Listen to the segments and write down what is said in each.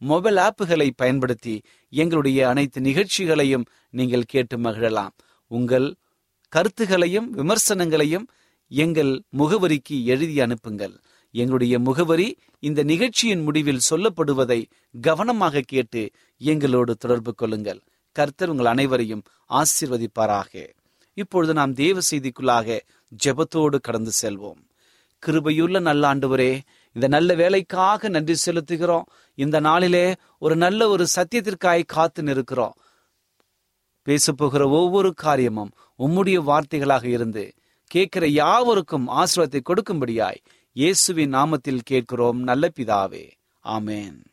Mobile ஆப்புகளை பயன்படுத்தி எங்களுடைய அனைத்து நிகழ்ச்சிகளையும் நீங்கள் கேட்டு மகிழலாம். உங்கள் கருத்துகளையும் விமர்சனங்களையும் எங்கள் முகவரிக்கு எழுதி அனுப்புங்கள். எங்களுடைய முகவரி இந்த நிகழ்ச்சியின் முடிவில் சொல்லப்படுவதை கவனமாக கேட்டு எங்களோடு தொடர்பு கொள்ளுங்கள். கர்த்தர் உங்கள் அனைவரையும் ஆசிர்வதிப்பாராக. இப்பொழுது நாம் தேவ செய்திக்குள்ளாக ஜெபத்தோடு கடந்து செல்வோம். கிருபையுள்ள நல்ல ஆண்டவரே இந்த நல்ல வேலைக்காக நன்றி செலுத்துகிறோம். இந்த நாளிலே ஒரு நல்ல ஒரு சத்தியத்திற்காய் காத்து நிற்கிறோம். பேசப்போகிற ஒவ்வொரு காரியமும் உம்முடைய வார்த்தைகளாக இருந்து கேட்கிற யாவருக்கும் ஆசிரத்தை கொடுக்கும்படியாய் இயேசுவின் நாமத்தில் கேட்கிறோம் நல்ல பிதாவே. ஆமேன்.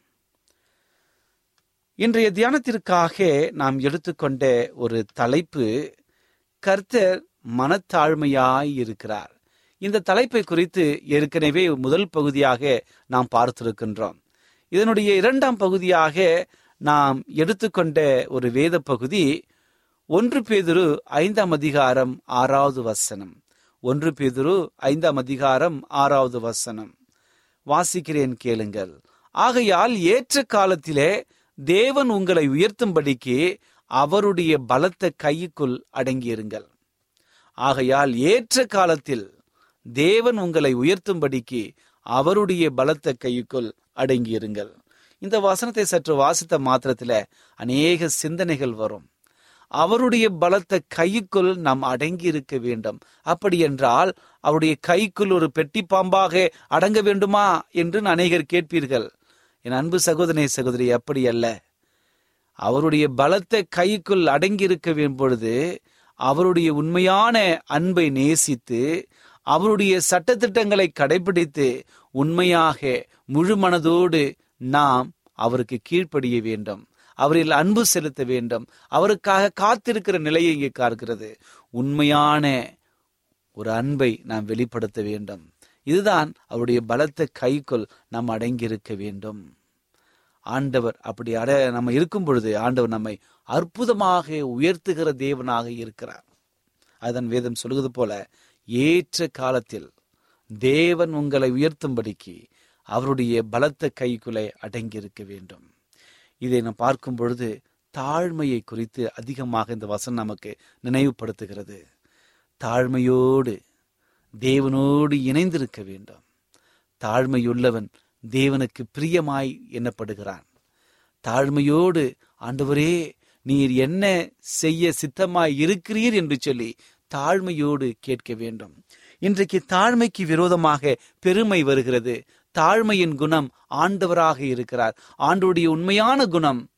இன்றைய தியானத்திற்காக நாம் எடுத்துக்கொண்ட ஒரு தலைப்பு கர்த்தர் மனத்தாழ்மையாய் இருக்கிறார். இந்த தலைப்பை குறித்து ஏற்கனவே முதல் பகுதியாக நாம் பார்த்திருக்கின்றோம். இதனுடைய இரண்டாம் பகுதியாக நாம் எடுத்துக்கொண்ட ஒரு வேத பகுதி ஒன்று பேதுரு ஐந்தாம் அதிகாரம் ஆறாவது வசனம். ஒன்று பேதுரு ஐந்தாம் அதிகாரம் ஆறாவது வசனம். வாசிக்கிறேன் கேளுங்கள். ஆகையால் ஏற்ற காலத்திலே தேவன் உங்களை உயர்த்தும்படிக்கு அவருடைய பலத்த கைக்குள் அடங்கியிருங்கள். ஆகையால் ஏற்ற காலத்தில் தேவன் உங்களை உயர்த்தும்படிக்கு அவருடைய பலத்த கைக்குள் அடங்கியிருங்கள். இந்த வசனத்தை சற்று வாசித்த மாத்திரத்துல அநேக சிந்தனைகள் வரும். அவருடைய பலத்த கைக்குள் நாம் அடங்கி இருக்க வேண்டும். அப்படி என்றால் அவருடைய கைக்குள் ஒரு பெட்டி பாம்பாக அடங்க வேண்டுமா என்று அநேகர் கேட்பீர்கள். என் அன்பு சகோதரி சகோதரி அப்படி அல்ல. அவருடைய பலத்த கைக்குள் அடங்கி இருக்க பொழுது அவருடைய உண்மையான அன்பை நேசித்து அவருடைய சட்டத்திட்டங்களை கடைபிடித்து உண்மையாக முழு மனதோடு நாம் அவருக்கு கீழ்ப்படிய வேண்டும். அவரில் அன்பு செலுத்த வேண்டும். அவருக்காக காத்திருக்கிற நிலையை இங்கே காக்கிறது உண்மையான ஒரு அன்பை நாம் வெளிப்படுத்த வேண்டும். இதுதான் அவருடைய பலத்த கைக்குள் நாம் அடங்கியிருக்க வேண்டும். ஆண்டவர் அப்படி அட நம்ம இருக்கும் பொழுது ஆண்டவர் நம்மை அற்புதமாக உயர்த்துகிற தேவனாக இருக்கிறார். அதன் வேதம் சொல்லுவது போல ஏற்ற காலத்தில் தேவன் உங்களை உயர்த்தும்படிக்கு அவருடைய பலத்த கைக்குலை அடங்கியிருக்க வேண்டும். இதை நாம் பார்க்கும் பொழுது தாழ்மையை குறித்து அதிகமாக இந்த வசனம் நமக்கு நினைவுபடுத்துகிறது. தாழ்மையோடு தேவனோடு இணைந்திருக்க வேண்டும். தாழ்மையுள்ளவன் தேவனுக்கு பிரியமாய் எண்ணப்படுகிறான். தாழ்மையோடு ஆண்டவரே நீர் என்ன செய்ய சித்தமாய் இருக்கிறீர் என்று சொல்லி தாழ்மையோடு கேட்க வேண்டும். இன்றைக்கு தாழ்மைக்கு விரோதமாக பெருமை வருகிறது. தாழ்மையின் குணம் ஆண்டவராக இருக்கிறார். ஆண்டோடைய உண்மையான குணம்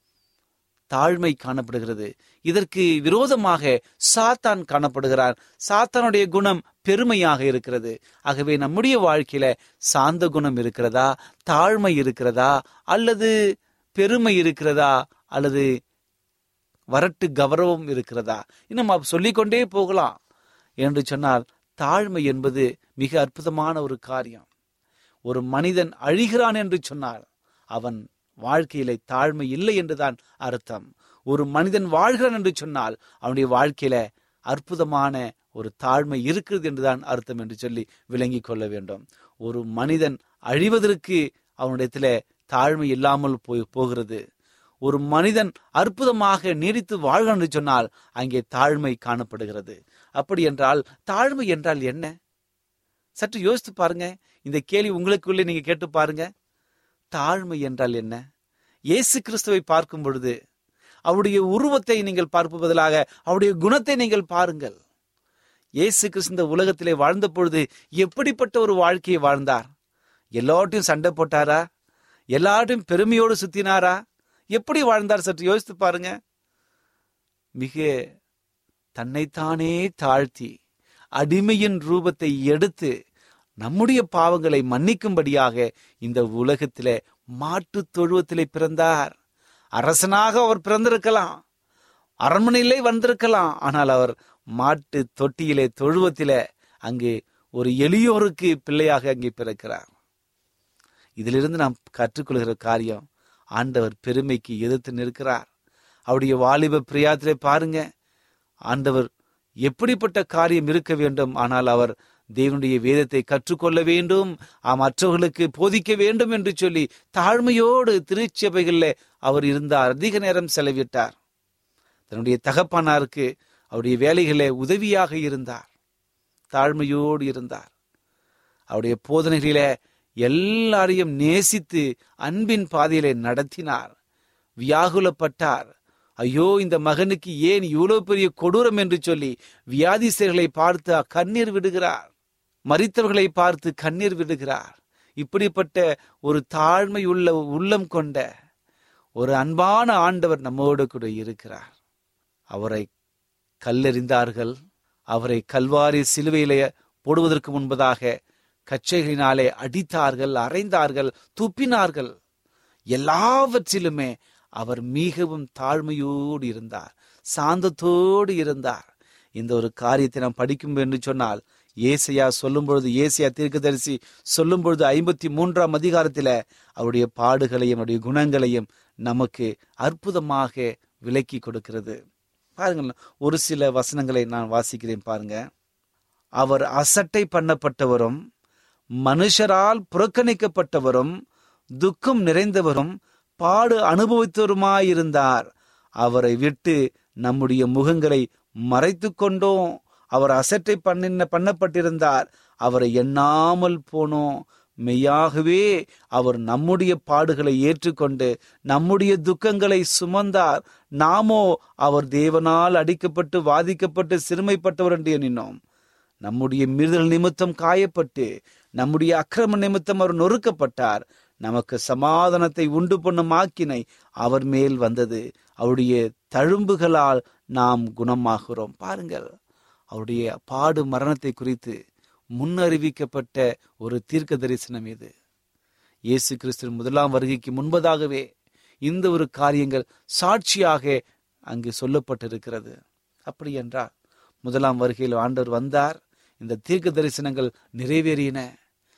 தாழ்மை காணப்படுகிறது. இதற்கு விரோதமாக சாத்தான் காணப்படுகிறார். சாத்தானுடைய குணம் பெருமையாக இருக்கிறது. ஆகவே நம்முடைய வாழ்க்கையில சாந்த குணம் இருக்கிறதா? தாழ்மை இருக்கிறதா? அல்லது பெருமை இருக்கிறதா? அல்லது வரட்டு கௌரவம் இருக்கிறதா? இன்னும் சொல்லிக்கொண்டே போகலாம். என்று சொன்னால் தாழ்மை என்பது மிக அற்புதமான ஒரு காரியம். ஒரு மனிதன் அழிகிறான் என்று சொன்னால் அவன் வாழ்க்கையில தாழ்மை இல்லை என்றுதான் அர்த்தம். ஒரு மனிதன் வாழ்கிறான் என்று சொன்னால் அவனுடைய வாழ்க்கையில அற்புதமான ஒரு தாழ்மை இருக்கிறது என்றுதான் அர்த்தம் என்று சொல்லி விளங்கி கொள்ள வேண்டும். ஒரு மனிதன் அழிவதற்கு அவனிடத்துல தாழ்மை இல்லாமல் போய் போகிறது. ஒரு மனிதன் அற்புதமாக நீடித்து வாழ்கிறான் என்று சொன்னால் அங்கே தாழ்மை காணப்படுகிறது. அப்படி என்றால் தாழ்மை என்றால் என்ன? சற்று யோசித்து பாருங்க. இந்த கேள்வி உங்களுக்குள்ளே நீங்க கேட்டு பாருங்க. தாழ்மை என்றால் என்ன? இயேசு கிறிஸ்துவை பார்க்கும் பொழுது அவருடைய உருவத்தை நீங்கள் பார்ப்பது பதிலாக அவருடைய குணத்தை நீங்கள் பாருங்கள். இயேசு கிறிஸ்து இந்த உலகத்திலே வாழ்ந்த பொழுது எப்படிப்பட்ட ஒரு வாழ்க்கையை வாழ்ந்தார்? எல்லார்ட்டையும் சண்டை போட்டாரா? எல்லார்ட்டையும் பெருமையோடு சுத்தினாரா? எப்படி வாழ்ந்தார் சற்று யோசித்து பாருங்க. மிக தன்னைத்தானே தாழ்த்தி அடிமையின் ரூபத்தை எடுத்து நம்முடைய பாவங்களை மன்னிக்கும்படியாக இந்த உலகத்திலே மாட்டு தொழுவத்திலே பிறந்தார். அரசனாக அவர் பிறந்திருக்கலாம் அரண்மனையிலே வந்திருக்கலாம் ஆனால் அவர் மாட்டு தொட்டியிலே தொழுவத்திலே அங்கே ஒரு எளியோருக்கு பிள்ளையாக அங்கே பிறக்கிறார். இதிலிருந்து நாம் கற்றுக்கொள்கிற காரியம் ஆண்டவர் பெருமைக்கு எதிர்த்து நிற்கிறார். அவருடைய வாலிப பிரியாத்திலே பாருங்க ஆண்டவர் எப்படிப்பட்ட காரியம் இருக்க வேண்டும் ஆனால் அவர் தேவனுடைய வேதத்தை கற்றுக்கொள்ள வேண்டும் மற்றவர்களுக்கு போதிக்க வேண்டும் என்று சொல்லி தாழ்மையோடு திருச்சபைகளில் அவர் இருந்தார் அதிக நேரம் செலவிட்டார். தன்னுடைய தகப்பனாருக்கு அவருடைய வேலைகளை உதவியாக இருந்தார் தாழ்மையோடு இருந்தார். அவருடைய போதனைகளில எல்லாரையும் நேசித்து அன்பின் பாதையிலே நடத்தினார். வியாகுலப்பட்டார். ஐயோ இந்த மகனுக்கு ஏன் இவ்வளவு பெரிய கொடூரம் என்று சொல்லி வியாதிசர்களை பார்த்து கண்ணீர் விடுகிறார். மறித்தவர்களை பார்த்து கண்ணீர் விடுகிறார். இப்படிப்பட்ட ஒரு தாழ்மை உள்ள உள்ளம் கொண்ட ஒரு அன்பான ஆண்டவர் நம்மோடு கூட இருக்கிறார். அவரை கல்லெறிந்தார்கள். அவரை கல்வாரி சிலுவையிலே போடுவதற்கு முன்பதாக கச்சைகளினாலே அடித்தார்கள் அரைந்தார்கள் துப்பினார்கள். எல்லாவற்றிலுமே அவர் மிகவும் தாழ்மையோடு இருந்தார் சாந்தத்தோடு இருந்தார். இந்த ஒரு காரியத்தை நாம் படிக்கும் என்று சொன்னால் ஏசையா சொல்லும் பொழுது ஏசையா தீர்க்கதரிசி சொல்லும் பொழுது ஐம்பத்தி மூன்றாம் அதிகாரத்தில் அவருடைய பாடுகளையும் அவருடைய குணங்களையும் நமக்கு அற்புதமாக விலக்கி கொடுக்கிறது. பாருங்கள் ஒரு சில வசனங்களை நான் வாசிக்கிறேன் பாருங்க. அவர் அசட்டை பண்ணப்பட்டவரும் மனுஷரால் புறக்கணிக்கப்பட்டவரும் துக்கம் நிறைந்தவரும் பாடு அனுபவித்தவருமாயிருந்தார். அவரை விட்டு நம்முடைய முகங்களை மறைத்து கொண்டோம். அவர் அசட்டை பண்ணின பண்ணப்பட்டிருந்தார். அவரை எண்ணாமல் போனோம். மெய்யாகவே அவர் நம்முடைய பாடுகளை ஏற்றுக்கொண்டு நம்முடைய துக்கங்களை சுமந்தார். நாமோ அவர் தேவனால் அடிக்கப்பட்டு வாதிக்கப்பட்டு சிறுமைப்பட்டவர் என்று எண்ணினோம். நம்முடைய மீறுதல் நிமித்தம் காயப்பட்டு நம்முடைய அக்கிரம நிமித்தம் அவர் நொறுக்கப்பட்டார். நமக்கு சமாதானத்தை உண்டு பண்ணும் ஆக்கினை அவர் மேல் வந்தது. அவருடைய தழும்புகளால் நாம் குணமாகிறோம். பாருங்கள் அவருடைய பாடு மரணத்தை குறித்து முன்னறிவிக்கப்பட்ட ஒரு தீர்க்க தரிசனம் இது. இயேசு கிறிஸ்து முதலாம் வருகைக்கு முன்பதாகவே இந்த ஒரு காரியங்கள் சாட்சியாக அங்கு சொல்லப்பட்டிருக்கிறது. அப்படி என்றால் முதலாம் வருகையில் ஆண்டவர் வந்தார். இந்த தீர்க்க தரிசனங்கள் நிறைவேறின.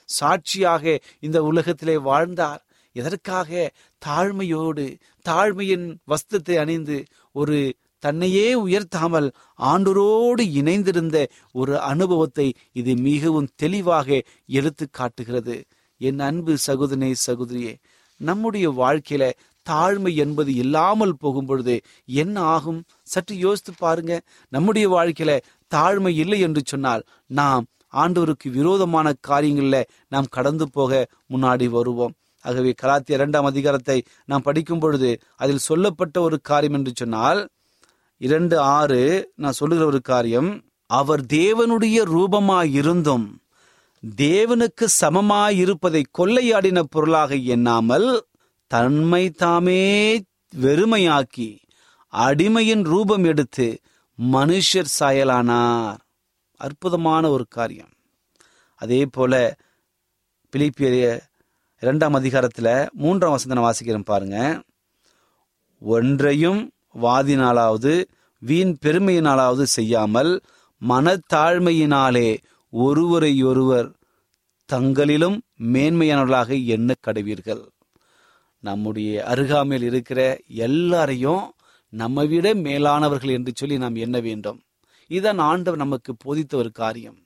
சாட்சியாக இந்த உலகத்திலே வாழ்ந்தார். எதற்காக? தாழ்மையோடு தாழ்மையின் வஸ்தத்தை அணிந்து ஒரு தன்னையே உயர்த்தாமல் ஆண்டோரோடு இணைந்திருந்த ஒரு அனுபவத்தை இது மிகவும் தெளிவாக எடுத்து காட்டுகிறது. என் அன்பு சகோதரனே சகோதரியே நம்முடைய வாழ்க்கையில தாழ்மை என்பது இல்லாமல் போகும் பொழுது என்ன ஆகும்? சற்று யோசித்து பாருங்க. நம்முடைய வாழ்க்கையில தாழ்மை இல்லை என்று சொன்னால் நாம் ஆண்டவருக்கு விரோதமான காரியங்களில் நாம் கடந்து போக முன்னாடி வருவோம். ஆகவே கலாத்திய இரண்டாம் அதிகாரத்தை நாம் படிக்கும் பொழுது அதில் சொல்லப்பட்ட ஒரு காரியம் என்று சொன்னால் இரண்டு ஆறு நான் சொல்லுகிற ஒரு காரியம் அவர் தேவனுடைய ரூபமாயிருந்தும் தேவனுக்கு சமமாயிருப்பதை கொள்ளையாடின பொருளாக எண்ணாமல் தன்மை தாமே வெறுமையாக்கி அடிமையின் ரூபம் எடுத்து மனுஷர் சாயலானார். அற்புதமான ஒரு காரியம். அதே போல பிலிப்பிய இரண்டாம் அதிகாரத்தில் மூன்றாம் வசந்தனை வாசிக்கிறேன் பாருங்க. ஒன்றையும் வாதினாலாவது வீண் பெருமையினாலாவது செய்யாமல் மனத்தாழ்மையினாலே ஒருவரை ஒருவர் தங்களிலும் மேன்மையானவர்களாக எண்ண கடவீர்கள். நம்முடைய அருகாமையில் இருக்கிற எல்லாரையும் நம்ம விட மேலானவர்கள் என்று சொல்லி நாம் எண்ண வேண்டும். இதுதான் ஆண்டவர் நமக்கு போதித்த ஒரு காரியம்.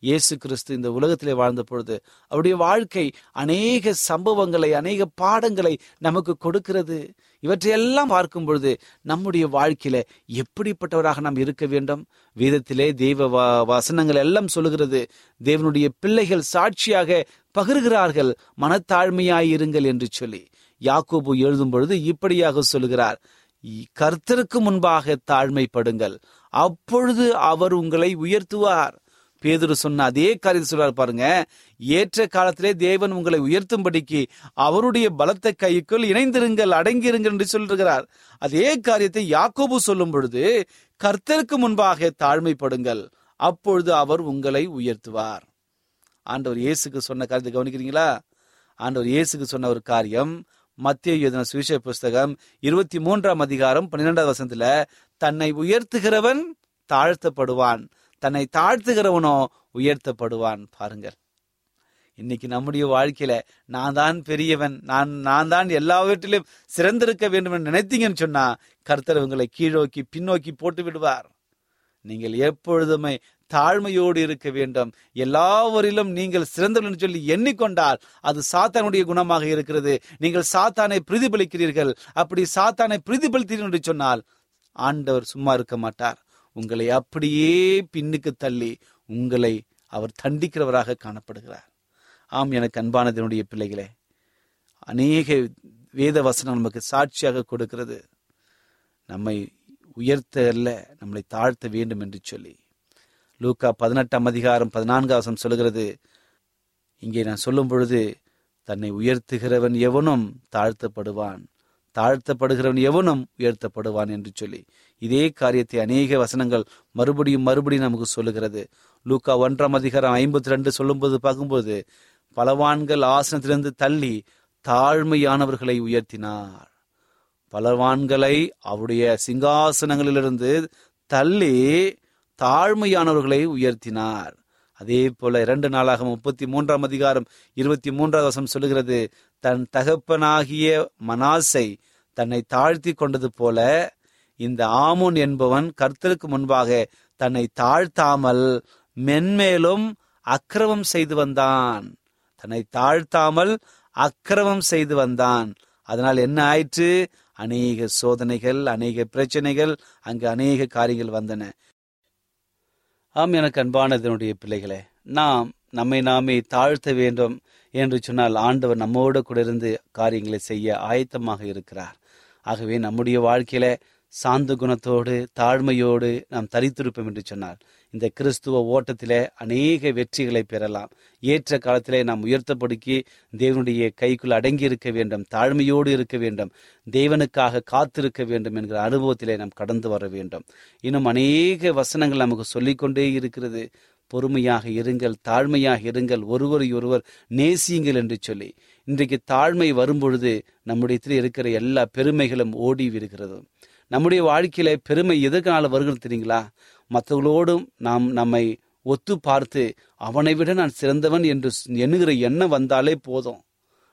இயேசு கிறிஸ்து இந்த உலகத்திலே வாழ்ந்த பொழுது அவருடைய வாழ்க்கை அநேக சம்பவங்களை அநேக பாடங்களை நமக்கு கொடுக்கிறது. இவற்றையெல்லாம் பார்க்கும் பொழுது நம்முடைய வாழ்க்கையில எப்படிப்பட்டவராக நாம் இருக்க வேண்டும்? வேதத்திலே தெய்வ வ- வசனங்கள் எல்லாம் சொல்லுகிறது தேவனுடைய பிள்ளைகள் சாட்சியாக பகிர்கிறார்கள் மனத்தாழ்மையாயிருங்கள் என்று சொல்லி. யாக்கோபு எழுதும் பொழுது இப்படியாக சொல்லுகிறார் கர்த்தருக்கு முன்பாக தாழ்மைப்படுங்கள். அப்பொழுது அவர் உங்களை உயர்த்துவார். பேதுரு சொன்ன அதே காரியத்தை சொல்றார் பாருங்க. ஏற்ற காலத்திலே தேவன் உங்களை உயர்த்தும்படிக்கு அவருடைய பலத்த கைக்குள் இணைந்திருங்கள் அடங்கியிருங்கள் என்று சொல்கிறார் அதே காரியத்தை யாக்கோபு சொல்லும் பொழுது கர்த்தருக்கு முன்பாக தாழ்மைப்படுங்கள். அப்பொழுது அவர் உங்களை உயர்த்துவார். ஆண்டவர் இயேசுக்கு சொன்ன காரியத்தை கவனிக்கிறீங்களா? ஆண்டவர் இயேசுக்கு சொன்ன ஒரு காரியம் மத்திய எழுதின சுவிசேஷ புஸ்தகம் இருபத்தி மூன்றாம் அதிகாரம் பன்னிரெண்டாவது வசனத்துல தன்னை உயர்த்துகிறவன் தாழ்த்தப்படுவான். தன்னை தாழ்த்துகிறவனோ உயர்த்தப்படுவான். பாருங்கள். இன்னைக்கு நம்முடைய வாழ்க்கையில நான் தான் பெரியவன் நான் நான் தான் எல்லாவற்றிலும் சிறந்திருக்க வேண்டும் என்று நினைத்தீங்கன்னு சொன்னா கர்த்தர் உங்களை கீழோக்கி பின்னோக்கி போட்டு விடுவார். நீங்கள் எப்பொழுதுமே தாழ்மையோடு இருக்க வேண்டும். எல்லாவரிலும் நீங்கள் சிறந்தவர்கள் என்று சொல்லி எண்ணிக்கொண்டால் அது சாத்தானுடைய குணமாக இருக்கிறது. நீங்கள் சாத்தானை பிரதிபலிக்கிறீர்கள். அப்படி சாத்தானை பிரதிபலித்தீர்கள் என்று சொன்னால் ஆண்டவர் சும்மா இருக்க மாட்டார். உங்களை அப்படியே பின்னுக்கு தள்ளி உங்களை அவர் தண்டிக்கிறவராக காணப்படுகிறார். ஆம் எனக்கு அன்பானதனுடைய பிள்ளைகளே அநேக வேத வசனம் நமக்கு சாட்சியாக கொடுக்கிறது. நம்மை உயர்த்த அல்ல நம்மளை தாழ்த்த வேண்டும் என்று சொல்லி. லூக்கா பதினெட்டாம் அதிகாரம் பதினான்காவசம் சொல்லுகிறது. இங்கே நான் சொல்லும் பொழுது தன்னை உயர்த்துகிறவன் எவனும் தாழ்த்தப்படுவான். தாழ்த்தப்படுகிறவன் எவனும் உயர்த்தப்படுவான் என்று சொல்லி. இதே காரியத்தை அநேக வசனங்கள் மறுபடியும் மறுபடியும் நமக்கு சொல்லுகிறது. லூக்கா ஒன்றாம் அதிகாரம் ஐம்பத்தி ரெண்டு சொல்லும்போது பார்க்கும்போது பலவான்கள் ஆசனத்திலிருந்து தள்ளி தாழ்மையானவர்களை உயர்த்தினார். பலவான்களை அவருடைய சிங்காசனங்களிலிருந்து தள்ளி தாழ்மையானவர்களை உயர்த்தினார். அதே போல இரண்டு நாளாக முப்பத்தி மூன்றாம் அதிகாரம் இருபத்தி மூன்றாவது வசம் சொல்லுகிறது தன் தகப்பனாகிய மனாசை தன்னை தாழ்த்தி கொண்டது போல இந்த ஆமோன் என்பவன் கர்த்தருக்கு முன்பாக தன்னை தாழ்த்தாமல் மென்மேலும் அக்கிரமம் செய்து வந்தான். தன்னை தாழ்த்தாமல் அக்கிரமம் செய்து வந்தான். அதனால் என்ன ஆயிற்று? அநேக சோதனைகள் அநேக பிரச்சனைகள் அங்கு அநேக காரியங்கள் வந்தன. ஆம் எனக்கு அன்பானதனுடைய பிள்ளைகளே நாம் நம்மை நாமே தாழ்த்த வேண்டும் என்று சொன்னால் ஆண்டவர் நம்மோடு கூட இருந்து காரியங்களை செய்ய ஆயத்தமாக இருக்கிறார். ஆகவே நம்முடைய வாழ்க்கையில சாந்த குணத்தோடு தாழ்மையோடு நாம் தரித்திருப்போம் என்று சொன்னால் இந்த கிறிஸ்துவ ஓட்டத்திலே அநேக வெற்றிகளை பெறலாம். ஏற்ற காலத்திலே நாம் உயர்த்தப்படுக்கி தேவனுடைய கைக்குள் அடங்கி இருக்க வேண்டும் தாழ்மையோடு இருக்க வேண்டும் தேவனுக்காக காத்திருக்க வேண்டும் என்கிற அனுபவத்திலே நாம் கடந்து வர வேண்டும். இன்னும் அநேக வசனங்கள் நமக்கு சொல்லிக்கொண்டே இருக்கிறது. பொறுமையாக இருங்கள் தாழ்மையாக இருங்கள் ஒருவரை ஒருவர் நேசியுங்கள் என்று சொல்லி. இன்றைக்கு தாழ்மை வரும்பொழுது நம்முடைய இருக்கிற எல்லா பெருமைகளும் ஓடி விடுகிறது. நம்முடைய வாழ்க்கையில பெருமை எதற்கனால வருகிறது தெரியுங்களா? மற்றவர்களோடும் நாம் நம்மை ஒத்து பார்த்து அவனை விட நான் சிறந்தவன் என்று எண்ணுகிற எண்ணம் வந்தாலே போதும்.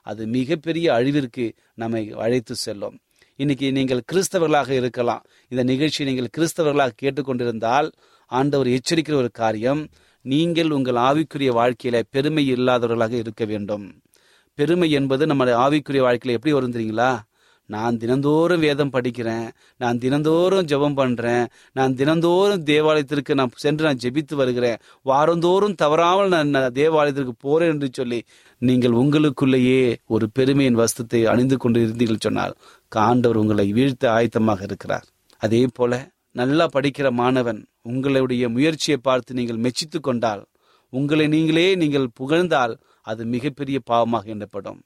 அது மிகப்பெரிய அழிவிற்கு நம்மை அழைத்து செல்லும். இன்னைக்கு நீங்கள் கிறிஸ்தவர்களாக இருக்கலாம். இந்த நிகழ்ச்சியை நீங்கள் கிறிஸ்தவர்களாக கேட்டுக்கொண்டிருந்தால் ஆண்டவர் எச்சரிக்கிற ஒரு காரியம் நீங்கள் உங்கள் ஆவிக்குரிய வாழ்க்கையில பெருமை இல்லாதவர்களாக இருக்க வேண்டும். பெருமை என்பது நம்முடைய ஆவிக்குரிய வாழ்க்கையில எப்படி வரும் தெரியுங்களா? நான் தினந்தோறும் வேதம் படிக்கிறேன் நான் தினந்தோறும் ஜெபம் பண்றேன் நான் தினந்தோறும் தேவாலயத்திற்கு நான் சென்று நான் ஜெபித்து வருகிறேன் வாரந்தோறும் தவறாமல் நான் தேவாலயத்திற்கு போறேன் என்று சொல்லி நீங்கள் உங்களுக்குள்ளேயே ஒரு பெருமையின் வஸ்துத்தை அணிந்து கொண்டு இருந்தீர்கள் சொன்னால் காண்டவர் உங்களை வீழ்த்த ஆயத்தமாக இருக்கிறார். அதே போல நல்லா படிக்கிற மாணவன் உங்களுடைய முயற்சியை பார்த்து நீங்கள் மெச்சித்து கொண்டால் உங்களை நீங்களே நீங்கள் புகழ்ந்தால் அது மிகப்பெரிய பாவமாக எண்ணப்படும்.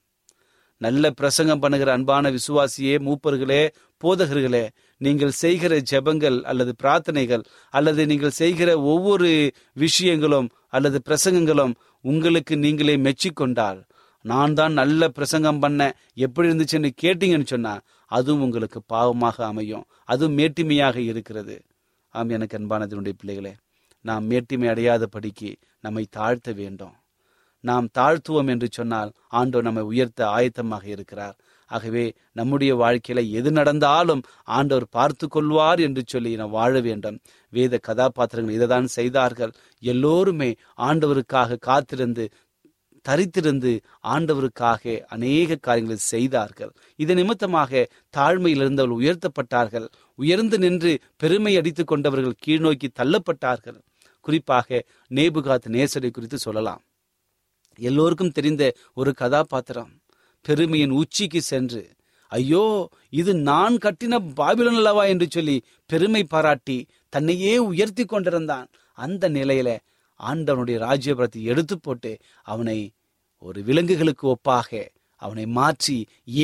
நல்ல பிரசங்கம் பண்ணுகிற அன்பான விசுவாசியே மூப்பர்களே போதகர்களே நீங்கள் செய்கிற ஜெபங்கள் அல்லது பிரார்த்தனைகள் அல்லது நீங்கள் செய்கிற ஒவ்வொரு விஷயங்களும் அல்லது பிரசங்கங்களும் உங்களுக்கு நீங்களே மெச்சிக்கொண்டால். நான் தான் நல்ல பிரசங்கம் பண்ண எப்படி இருந்துச்சுன்னு கேட்டீங்கன்னு சொன்னா அதுவும் உங்களுக்கு பாவமாக அமையும். அதுவும் மேட்டிமையாக இருக்கிறது. ஆம் எனக்கு அன்பானதனுடைய பிள்ளைகளே நாம் மேட்டிமை அடையாத படிக்கு நம்மை தாழ்த்த வேண்டும். நாம் தாழ்த்துவோம் என்று சொன்னால் ஆண்டோ நம்மை உயர்த்த ஆயத்தமாக இருக்கிறார். ஆகவே நம்முடைய வாழ்க்கையில எது நடந்தாலும் ஆண்டவர் பார்த்து கொள்வார் என்று சொல்லி நாம் வாழ வேண்டும். வேத கதாபாத்திரங்கள் இதைதான் செய்தார்கள். எல்லோருமே ஆண்டவருக்காக காத்திருந்து தரித்திருந்து ஆண்டவருக்காக அநேக காரியங்களை செய்தார்கள். இது நிமித்தமாக தாழ்மையில் இருந்தவர்கள் உயர்த்தப்பட்டார்கள். உயர்ந்து நின்று பெருமை அடித்து கொண்டவர்கள் கீழ்நோக்கி தள்ளப்பட்டார்கள். குறிப்பாக நேபுகாத் நேசரை குறித்து சொல்லலாம். எல்லோருக்கும் தெரிந்த ஒரு கதாபாத்திரம். பெருமையின் உச்சிக்கு சென்று ஐயோ இது நான் கட்டின பாபிலன் அல்லவா? என்று சொல்லி பெருமை பாராட்டி தன்னையே உயர்த்தி கொண்டிருந்தான். அந்த நிலையில ஆண்டவனுடைய ராஜ்யபுரத்தை எடுத்து போட்டு அவனை ஒரு விலங்குகளுக்கு ஒப்பாக அவனை மாற்றி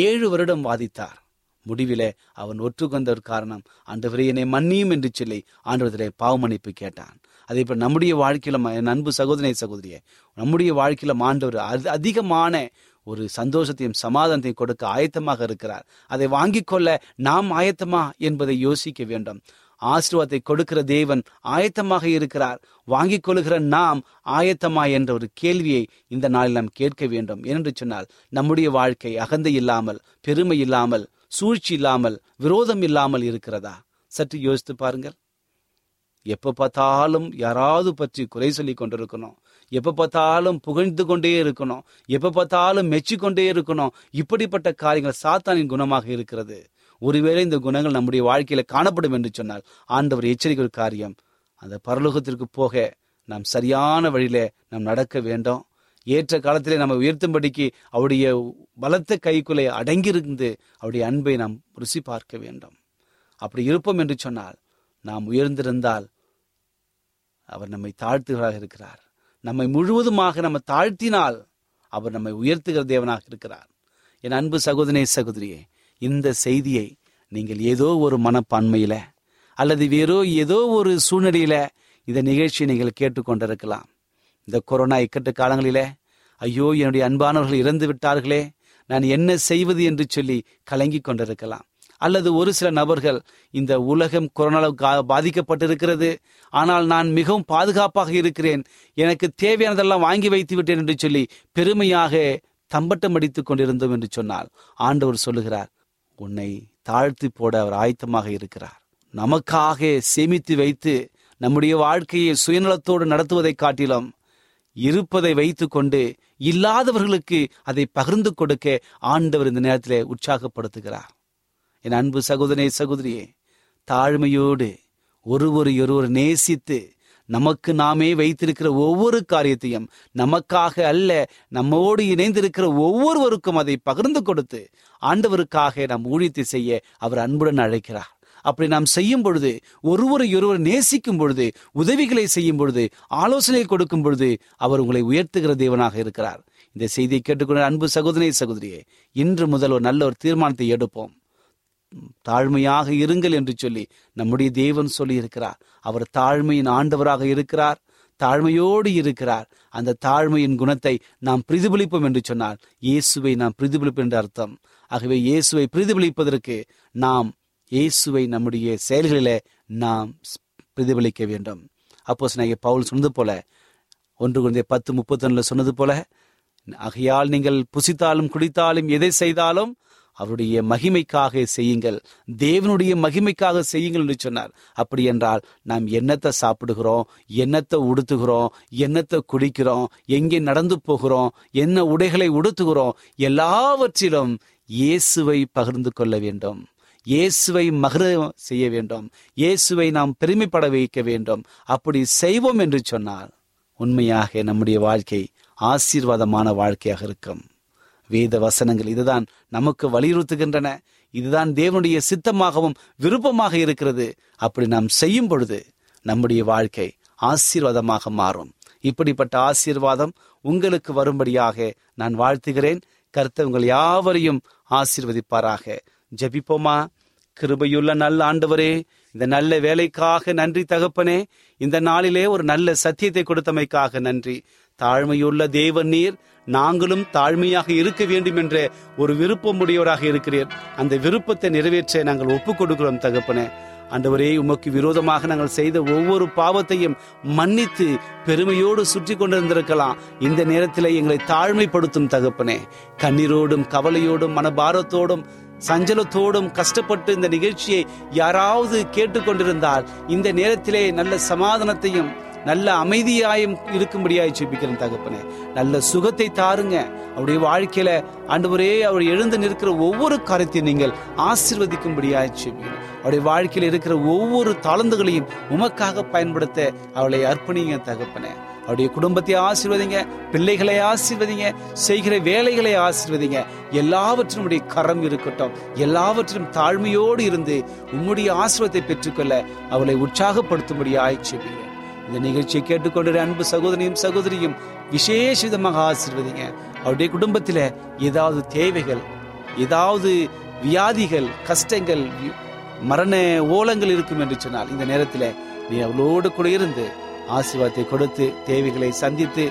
ஏழு வருடம் வாதித்தார். முடிவிலே அவன் ஒற்றுக்கொண்ட ஒரு காரணம் ஆண்டவரே என்னை மன்னியும் என்று சொல்லி ஆண்டவரத்திலே பாவமன்னிப்பு கேட்டான். அது இப்போ நம்முடைய வாழ்க்கையில என் அன்பு சகோதரி சகோதரியே நம்முடைய வாழ்க்கையில மாண்டவர் அது அதிகமான ஒரு சந்தோஷத்தையும் சமாதானத்தையும் கொடுக்க ஆயத்தமாக இருக்கிறார். அதை வாங்கிக்கொள்ள நாம் ஆயத்தமா என்பதை யோசிக்க வேண்டும். ஆசீர்வாதத்தை கொடுக்கிற தேவன் ஆயத்தமாக இருக்கிறார். வாங்கிக் கொள்கிற நாம் ஆயத்தமா என்ற ஒரு கேள்வியை இந்த நாளில் நாம் கேட்க வேண்டும். ஏனென்று சொன்னால் நம்முடைய வாழ்க்கை அகந்தை இல்லாமல் பெருமை இல்லாமல் சூழ்ச்சி இல்லாமல் விரோதம் இல்லாமல் இருக்கிறதா? சற்று யோசித்து பாருங்கள். எப்ப பார்த்தாலும் யாராவது பற்றி குறை சொல்லி கொண்டிருக்கணும். எப்ப பார்த்தாலும் புகழ்ந்து கொண்டே இருக்கணும். எப்ப பார்த்தாலும் மெச்சிக்கொண்டே இருக்கணும். இப்படிப்பட்ட காரியங்கள் சாத்தானின் குணமாக இருக்கிறது. ஒருவேளை இந்த குணங்கள் நம்முடைய வாழ்க்கையில காணப்படும் என்று சொன்னால் ஆண்டவர் எச்சரிக்கை காரியம். அந்த பரலோகத்திற்கு போக நாம் சரியான வழியில நாம் நடக்க வேண்டும். ஏற்ற காலத்திலே நம்ம உயர்த்தும்படிக்கு அவருடைய பலத்த கைக்குள்ளே அடங்கியிருந்து அவருடைய அன்பை நாம் ருசி பார்க்க வேண்டும். அப்படி இருப்போம் என்று சொன்னால் நாம் உயர்ந்திருந்தால் அவர் நம்மை தாழ்த்துகிறாக இருக்கிறார். நம்மை முழுவதுமாக நம்ம தாழ்த்தினால் அவர் நம்மை உயர்த்துகிற தேவனாக இருக்கிறார். என் அன்பு சகோதரே சகோதரியே இந்த செய்தியை நீங்கள் ஏதோ ஒரு மனப்பான்மையில அல்லது வேறோ ஏதோ ஒரு சூழ்நிலையில இந்த நிகழ்ச்சியை நீங்கள் கேட்டுக்கொண்டிருக்கலாம். இந்த கொரோனா இக்கட்டு காலங்களில் ஐயோ என்னுடைய அன்பானவர்கள் இறந்து விட்டார்களே நான் என்ன செய்வது என்று சொல்லி கலங்கிக் கொண்டிருக்கலாம். அல்லது ஒரு சில நபர்கள் இந்த உலகம் கொரோனாவில் பாதிக்கப்பட்டிருக்கிறது. ஆனால் நான் மிகவும் பாதுகாப்பாக இருக்கிறேன். எனக்கு தேவையானதெல்லாம் வாங்கி வைத்து விட்டேன் என்று சொல்லி பெருமையாக தம்பட்டம் அடித்துக் கொண்டிருந்தோம் என்று சொன்னால் ஆண்டவர் சொல்லுகிறார் உன்னை தாழ்த்தி போட அவர் ஆயத்தமாக இருக்கிறார். நமக்காக சேமித்து வைத்து நம்முடைய வாழ்க்கையை சுயநலத்தோடு நடத்துவதைக் காட்டிலும் இருப்பதை வைத்துக்கொண்டு இல்லாதவர்களுக்கு அதை பகிர்ந்து கொடுக்க ஆண்டவர் இந்த நேரத்திலே உற்சாகப்படுத்துகிறார். என் அன்பு சகோதரே சகோதரியே தாழ்மையோடு ஒருவர் ஒருவர் நேசித்து நமக்கு நாமே வைத்திருக்கிற ஒவ்வொரு காரியத்தையும் நமக்காக அல்ல நம்மோடு இணைந்திருக்கிற ஒவ்வொருவருக்கும் அதை பகிர்ந்து கொடுத்து ஆண்டவருக்காக நாம் ஊழியத்தை செய்ய அவர் அன்புடன் அழைக்கிறார். அப்படி நாம் செய்யும் பொழுது ஒருவரை ஒருவர் நேசிக்கும் பொழுது உதவிகளை செய்யும் பொழுது ஆலோசனை கொடுக்கும் பொழுது அவர் உங்களை உயர்த்துகிற தேவனாக இருக்கிறார். இந்த செய்தியை கேட்டுக்கொண்ட அன்பு சகோதரி சகோதரியே இன்று முதல் ஒரு நல்ல ஒரு தீர்மானத்தை எடுப்போம். தாழ்மையாக இருங்கள் என்று சொல்லி நம்முடைய தேவன் சொல்லி இருக்கிறார் அவர் தாழ்மையின் ஆண்டவராக இருக்கிறார் தாழ்மையோடு இருக்கிறார். அந்த தாழ்மையின் குணத்தை நாம் பிரதிபலிப்போம் என்று சொன்னால் இயேசுவை நாம் பிரதிபலிப்போம் என்று அர்த்தம். ஆகவே இயேசுவை பிரதிபலிப்பதற்கு நாம் இயேசுவை நம்முடைய செயல்களிலே நாம் பிரதிபலிக்க வேண்டும். அப்போ பவுல் சொன்னது போல ஒன்று குழந்தை பத்து முப்பத்தொன்னில் சொன்னது போல ஆகையால் நீங்கள் புசித்தாலும் குடித்தாலும் எதை செய்தாலும் அவருடைய மகிமைக்காக செய்யுங்கள். தேவனுடைய மகிமைக்காக செய்யுங்கள் என்று சொன்னார். அப்படி என்றால் நாம் என்னத்தை சாப்பிடுகிறோம்? என்னத்தை உடுத்துகிறோம்? என்னத்தை குடிக்கிறோம்? எங்கே நடந்து போகிறோம்? என்ன உடைகளை உடுத்துகிறோம்? எல்லாவற்றிலும் இயேசுவை பகிர்ந்து கொள்ள வேண்டும். இயேசுவை மகிழ செய்ய வேண்டும். இயேசுவை நாம் பெருமைப்பட வைக்க வேண்டும். அப்படி செய்வோம் என்று சொன்னால் உண்மையாக நம்முடைய வாழ்க்கை ஆசீர்வாதமான வாழ்க்கையாக இருக்கும். வேத வசனங்கள் இதுதான் நமக்கு வலியுறுத்துகின்றன. இதுதான் தேவனுடைய சித்தமாகவும் விருப்பமாக இருக்கிறது. அப்படி நாம் செய்யும் பொழுது நம்முடைய வாழ்க்கை ஆசீர்வாதமாக மாறும். இப்படிப்பட்ட ஆசீர்வாதம் உங்களுக்கு வரும்படியாக நான் வாழ்த்துகிறேன். கர்த்தர் உங்கள் யாவரையும் ஆசீர்வதிப்பாராக. ஜபிப்போமா? கிருபையுள்ள நல்ல ஆண்டவரே இந்த நல்ல வேலைக்காக நன்றி தகப்பனே. இந்த நாளிலே ஒரு நல்ல சத்தியத்தை கொடுத்தமைக்காக நன்றி. தாழ்மையுள்ள தேவ நீர் நாங்களும் தாழ்மையாக இருக்க வேண்டும் என்ற ஒரு விருப்பம் உடையவராக அந்த விருப்பத்தை நிறைவேற்ற நாங்கள் ஒப்பு கொடுக்கிறோம் தகப்பனே. ஆண்டவரே உமக்கு விரோதமாக நாங்கள் செய்த ஒவ்வொரு பாவத்தையும் மன்னித்து பெருமையோடு சுற்றி கொண்டிருந்திருக்கலாம். இந்த நேரத்தில் எங்களை தாழ்மைப்படுத்தும் தகப்பனே. கண்ணீரோடும் கவலையோடும் மனபாரத்தோடும் சஞ்சலத்தோடும் கஷ்டப்பட்டு இந்த நிகழ்ச்சியை யாராவது கேட்டுக்கொண்டிருந்தால் இந்த நேரத்திலே நல்ல சமாதானத்தையும் நல்ல அமைதியாயும் இருக்கும்படியாய் ஜெபிக்கிறேன் தகப்பனே. நல்ல சுகத்தை தாருங்க. அவருடைய வாழ்க்கையில ஆண்டவரே அவர் எழுந்து நிற்கிற ஒவ்வொரு காரியத்தையும் நீங்கள் ஆசிர்வதிக்கும்படியாய் ஜெபிக்கிறேன். அவருடைய வாழ்க்கையில் இருக்கிற ஒவ்வொரு தாளந்துகளையும் உமக்காக பயன்படுத்த அவளை அர்ப்பணிங்க தகப்பனே. அவருடைய குடும்பத்தை ஆசீர்வதிங்க பிள்ளைகளை ஆசீர்வதிங்க செய்கிற வேலைகளை ஆசீர்வதிங்க. எல்லாவற்றிலும் உடைய கரம் இருக்கட்டும். எல்லாவற்றிலும் தாழ்மையோடு இருந்து உம்முடைய ஆசீர்வத்தை பெற்றுக்கொள்ள அவளை உற்சாகப்படுத்தும்படியாய் ஜெபிக்கிறேன். இந்த நிகழ்ச்சியை கேட்டுக்கொண்டு அன்பு சகோதரியும் சகோதரியும் விசேஷ விதமாக ஆசீர்வதிங்க. அவருடைய குடும்பத்தில் ஏதாவது தேவைகள் ஏதாவது வியாதிகள் கஷ்டங்கள் மரண ஓலங்கள் இருக்கும் என்று சொன்னால் இந்த நேரத்தில் நீ அவளோடு கூட இருந்து ஆசீர்வாதத்தை கொடுத்து தேவைகளை சந்தித்து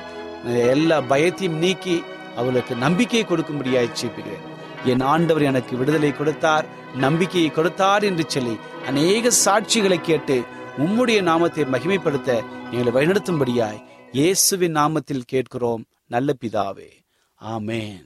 எல்லா பயத்தையும் நீக்கி அவளுக்கு நம்பிக்கையை கொடுக்கும்படியாக ஜெபிக்கிறேன். என் ஆண்டவர் எனக்கு விடுதலை கொடுத்தார் நம்பிக்கையை கொடுத்தார் என்று சொல்லி அநேக சாட்சிகளை கேட்டு உம்முடைய நாமத்தை மகிமைப்படுத்த எங்களை வழிநடத்தும்படியாய் இயேசுவின் நாமத்தில் கேட்கிறோம் நல்ல பிதாவே. ஆமேன்.